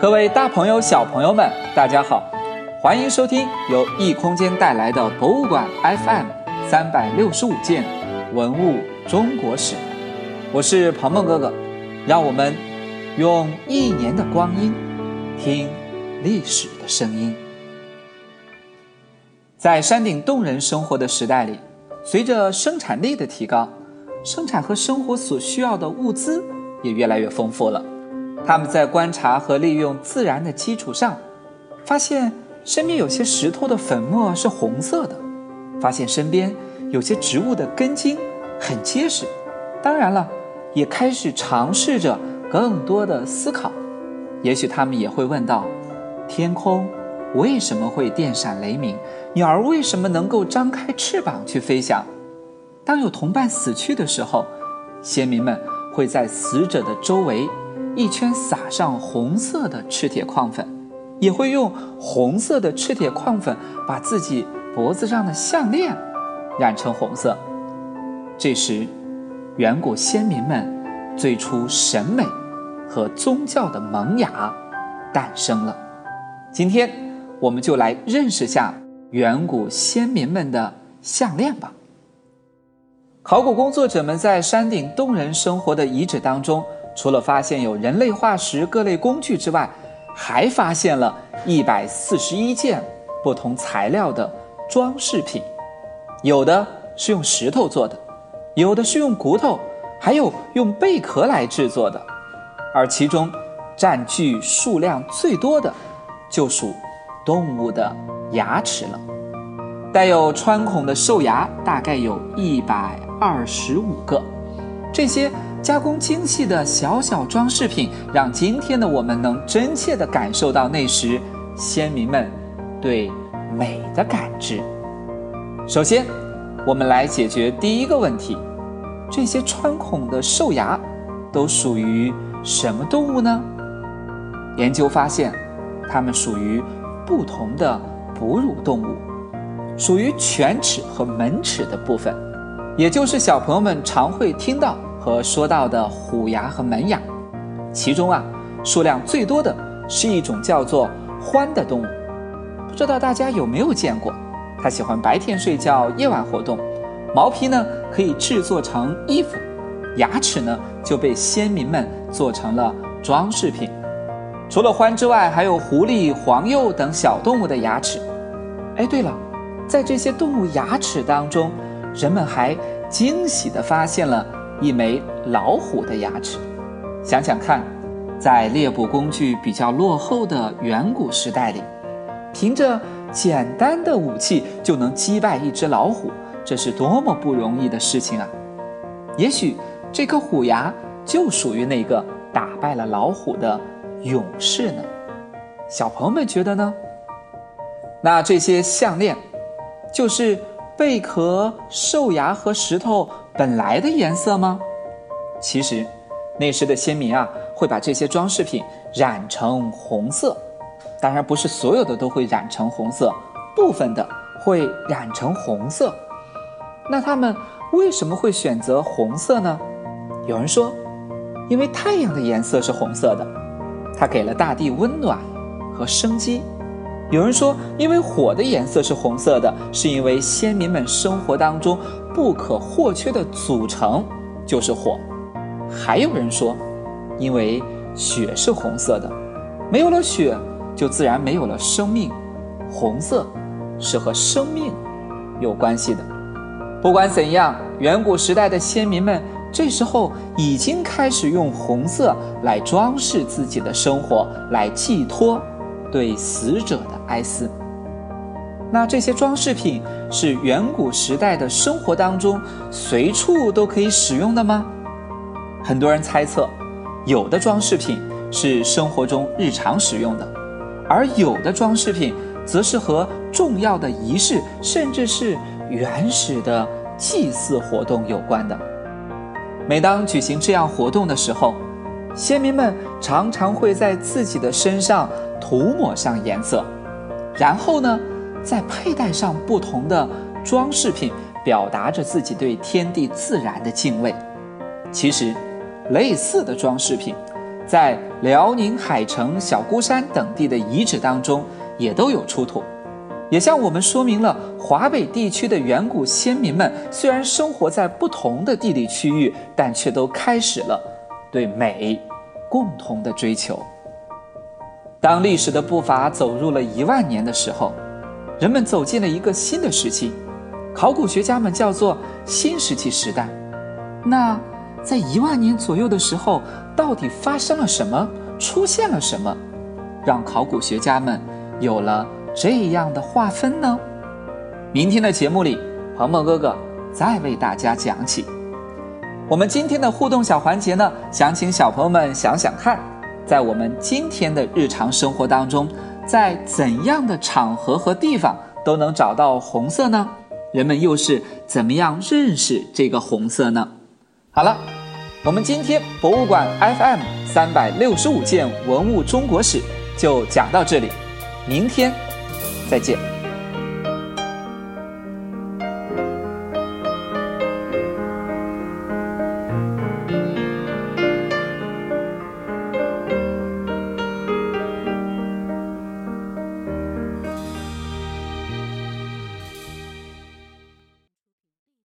各位大朋友、小朋友们，大家好，欢迎收听由异空间带来的博物馆 FM 三百六十五件文物中国史。我是鹏鹏哥哥，让我们用一年的光阴听历史的声音。在山顶洞人生活的时代里，随着生产力的提高，生产和生活所需要的物资也越来越丰富了。他们在观察和利用自然的基础上，发现身边有些石头的粉末是红色的，发现身边有些植物的根茎很结实。当然了，也开始尝试着更多的思考。也许他们也会问到：天空为什么会电闪雷鸣？鸟儿为什么能够张开翅膀去飞翔？当有同伴死去的时候，先民们会在死者的周围。一圈撒上红色的赤铁矿粉，也会用红色的赤铁矿粉把自己脖子上的项链染成红色。这时，远古先民们最初审美和宗教的萌芽诞生了。今天，我们就来认识下远古先民们的项链吧。考古工作者们在山顶洞人生活的遗址当中。除了发现有人类化石、各类工具之外，还发现了一百四十一件不同材料的装饰品，有的是用石头做的，有的是用骨头，还有用贝壳来制作的。而其中占据数量最多的，就属动物的牙齿了。带有穿孔的兽牙大概有一百二十五个，这些。加工精细的小小装饰品，让今天的我们能真切地感受到那时先民们对美的感知。首先，我们来解决第一个问题：这些穿孔的兽牙都属于什么动物呢？研究发现，它们属于不同的哺乳动物，属于犬齿和门齿的部分，也就是小朋友们常会听到。和说到的虎牙和门牙，其中啊，数量最多的是一种叫做獾的动物，不知道大家有没有见过？它喜欢白天睡觉，夜晚活动，毛皮呢可以制作成衣服，牙齿呢就被先民们做成了装饰品。除了獾之外，还有狐狸、黄鼬等小动物的牙齿。哎，对了，在这些动物牙齿当中，人们还惊喜地发现了。一枚老虎的牙齿，想想看，在猎捕工具比较落后的远古时代里，凭着简单的武器就能击败一只老虎，这是多么不容易的事情啊！也许这颗虎牙就属于那个打败了老虎的勇士呢？小朋友们觉得呢？那这些项链，就是贝壳、兽牙和石头。本来的颜色吗？其实，那时的先民啊，会把这些装饰品染成红色。当然，不是所有的都会染成红色，部分的会染成红色。那他们为什么会选择红色呢？有人说，因为太阳的颜色是红色的，它给了大地温暖和生机。有人说，因为火的颜色是红色的，是因为先民们生活当中不可或缺的组成就是火。还有人说，因为血是红色的，没有了血，就自然没有了生命。红色是和生命有关系的。不管怎样，远古时代的先民们这时候已经开始用红色来装饰自己的生活，来寄托。对死者的哀思。那这些装饰品是远古时代的生活当中随处都可以使用的吗？很多人猜测，有的装饰品是生活中日常使用的，而有的装饰品则是和重要的仪式，甚至是原始的祭祀活动有关的。每当举行这样活动的时候，先民们常常会在自己的身上。涂抹上颜色，然后呢，在佩戴上不同的装饰品，表达着自己对天地自然的敬畏。其实，类似的装饰品在辽宁海城、小孤山等地的遗址当中也都有出土，也向我们说明了华北地区的远古先民们虽然生活在不同的地理区域，但却都开始了对美共同的追求。当历史的步伐走入了一万年的时候，人们走进了一个新的时期，考古学家们叫做新石器时代。那在一万年左右的时候，到底发生了什么？出现了什么，让考古学家们有了这样的划分呢？明天的节目里，鹏鹏哥哥再为大家讲起。我们今天的互动小环节呢，想请小朋友们想想看，在我们今天的日常生活当中，在怎样的场合和地方都能找到红色呢？人们又是怎么样认识这个红色呢？好了。我们今天博物馆 FM 三百六十五件文物中国史就讲到这里，明天再见。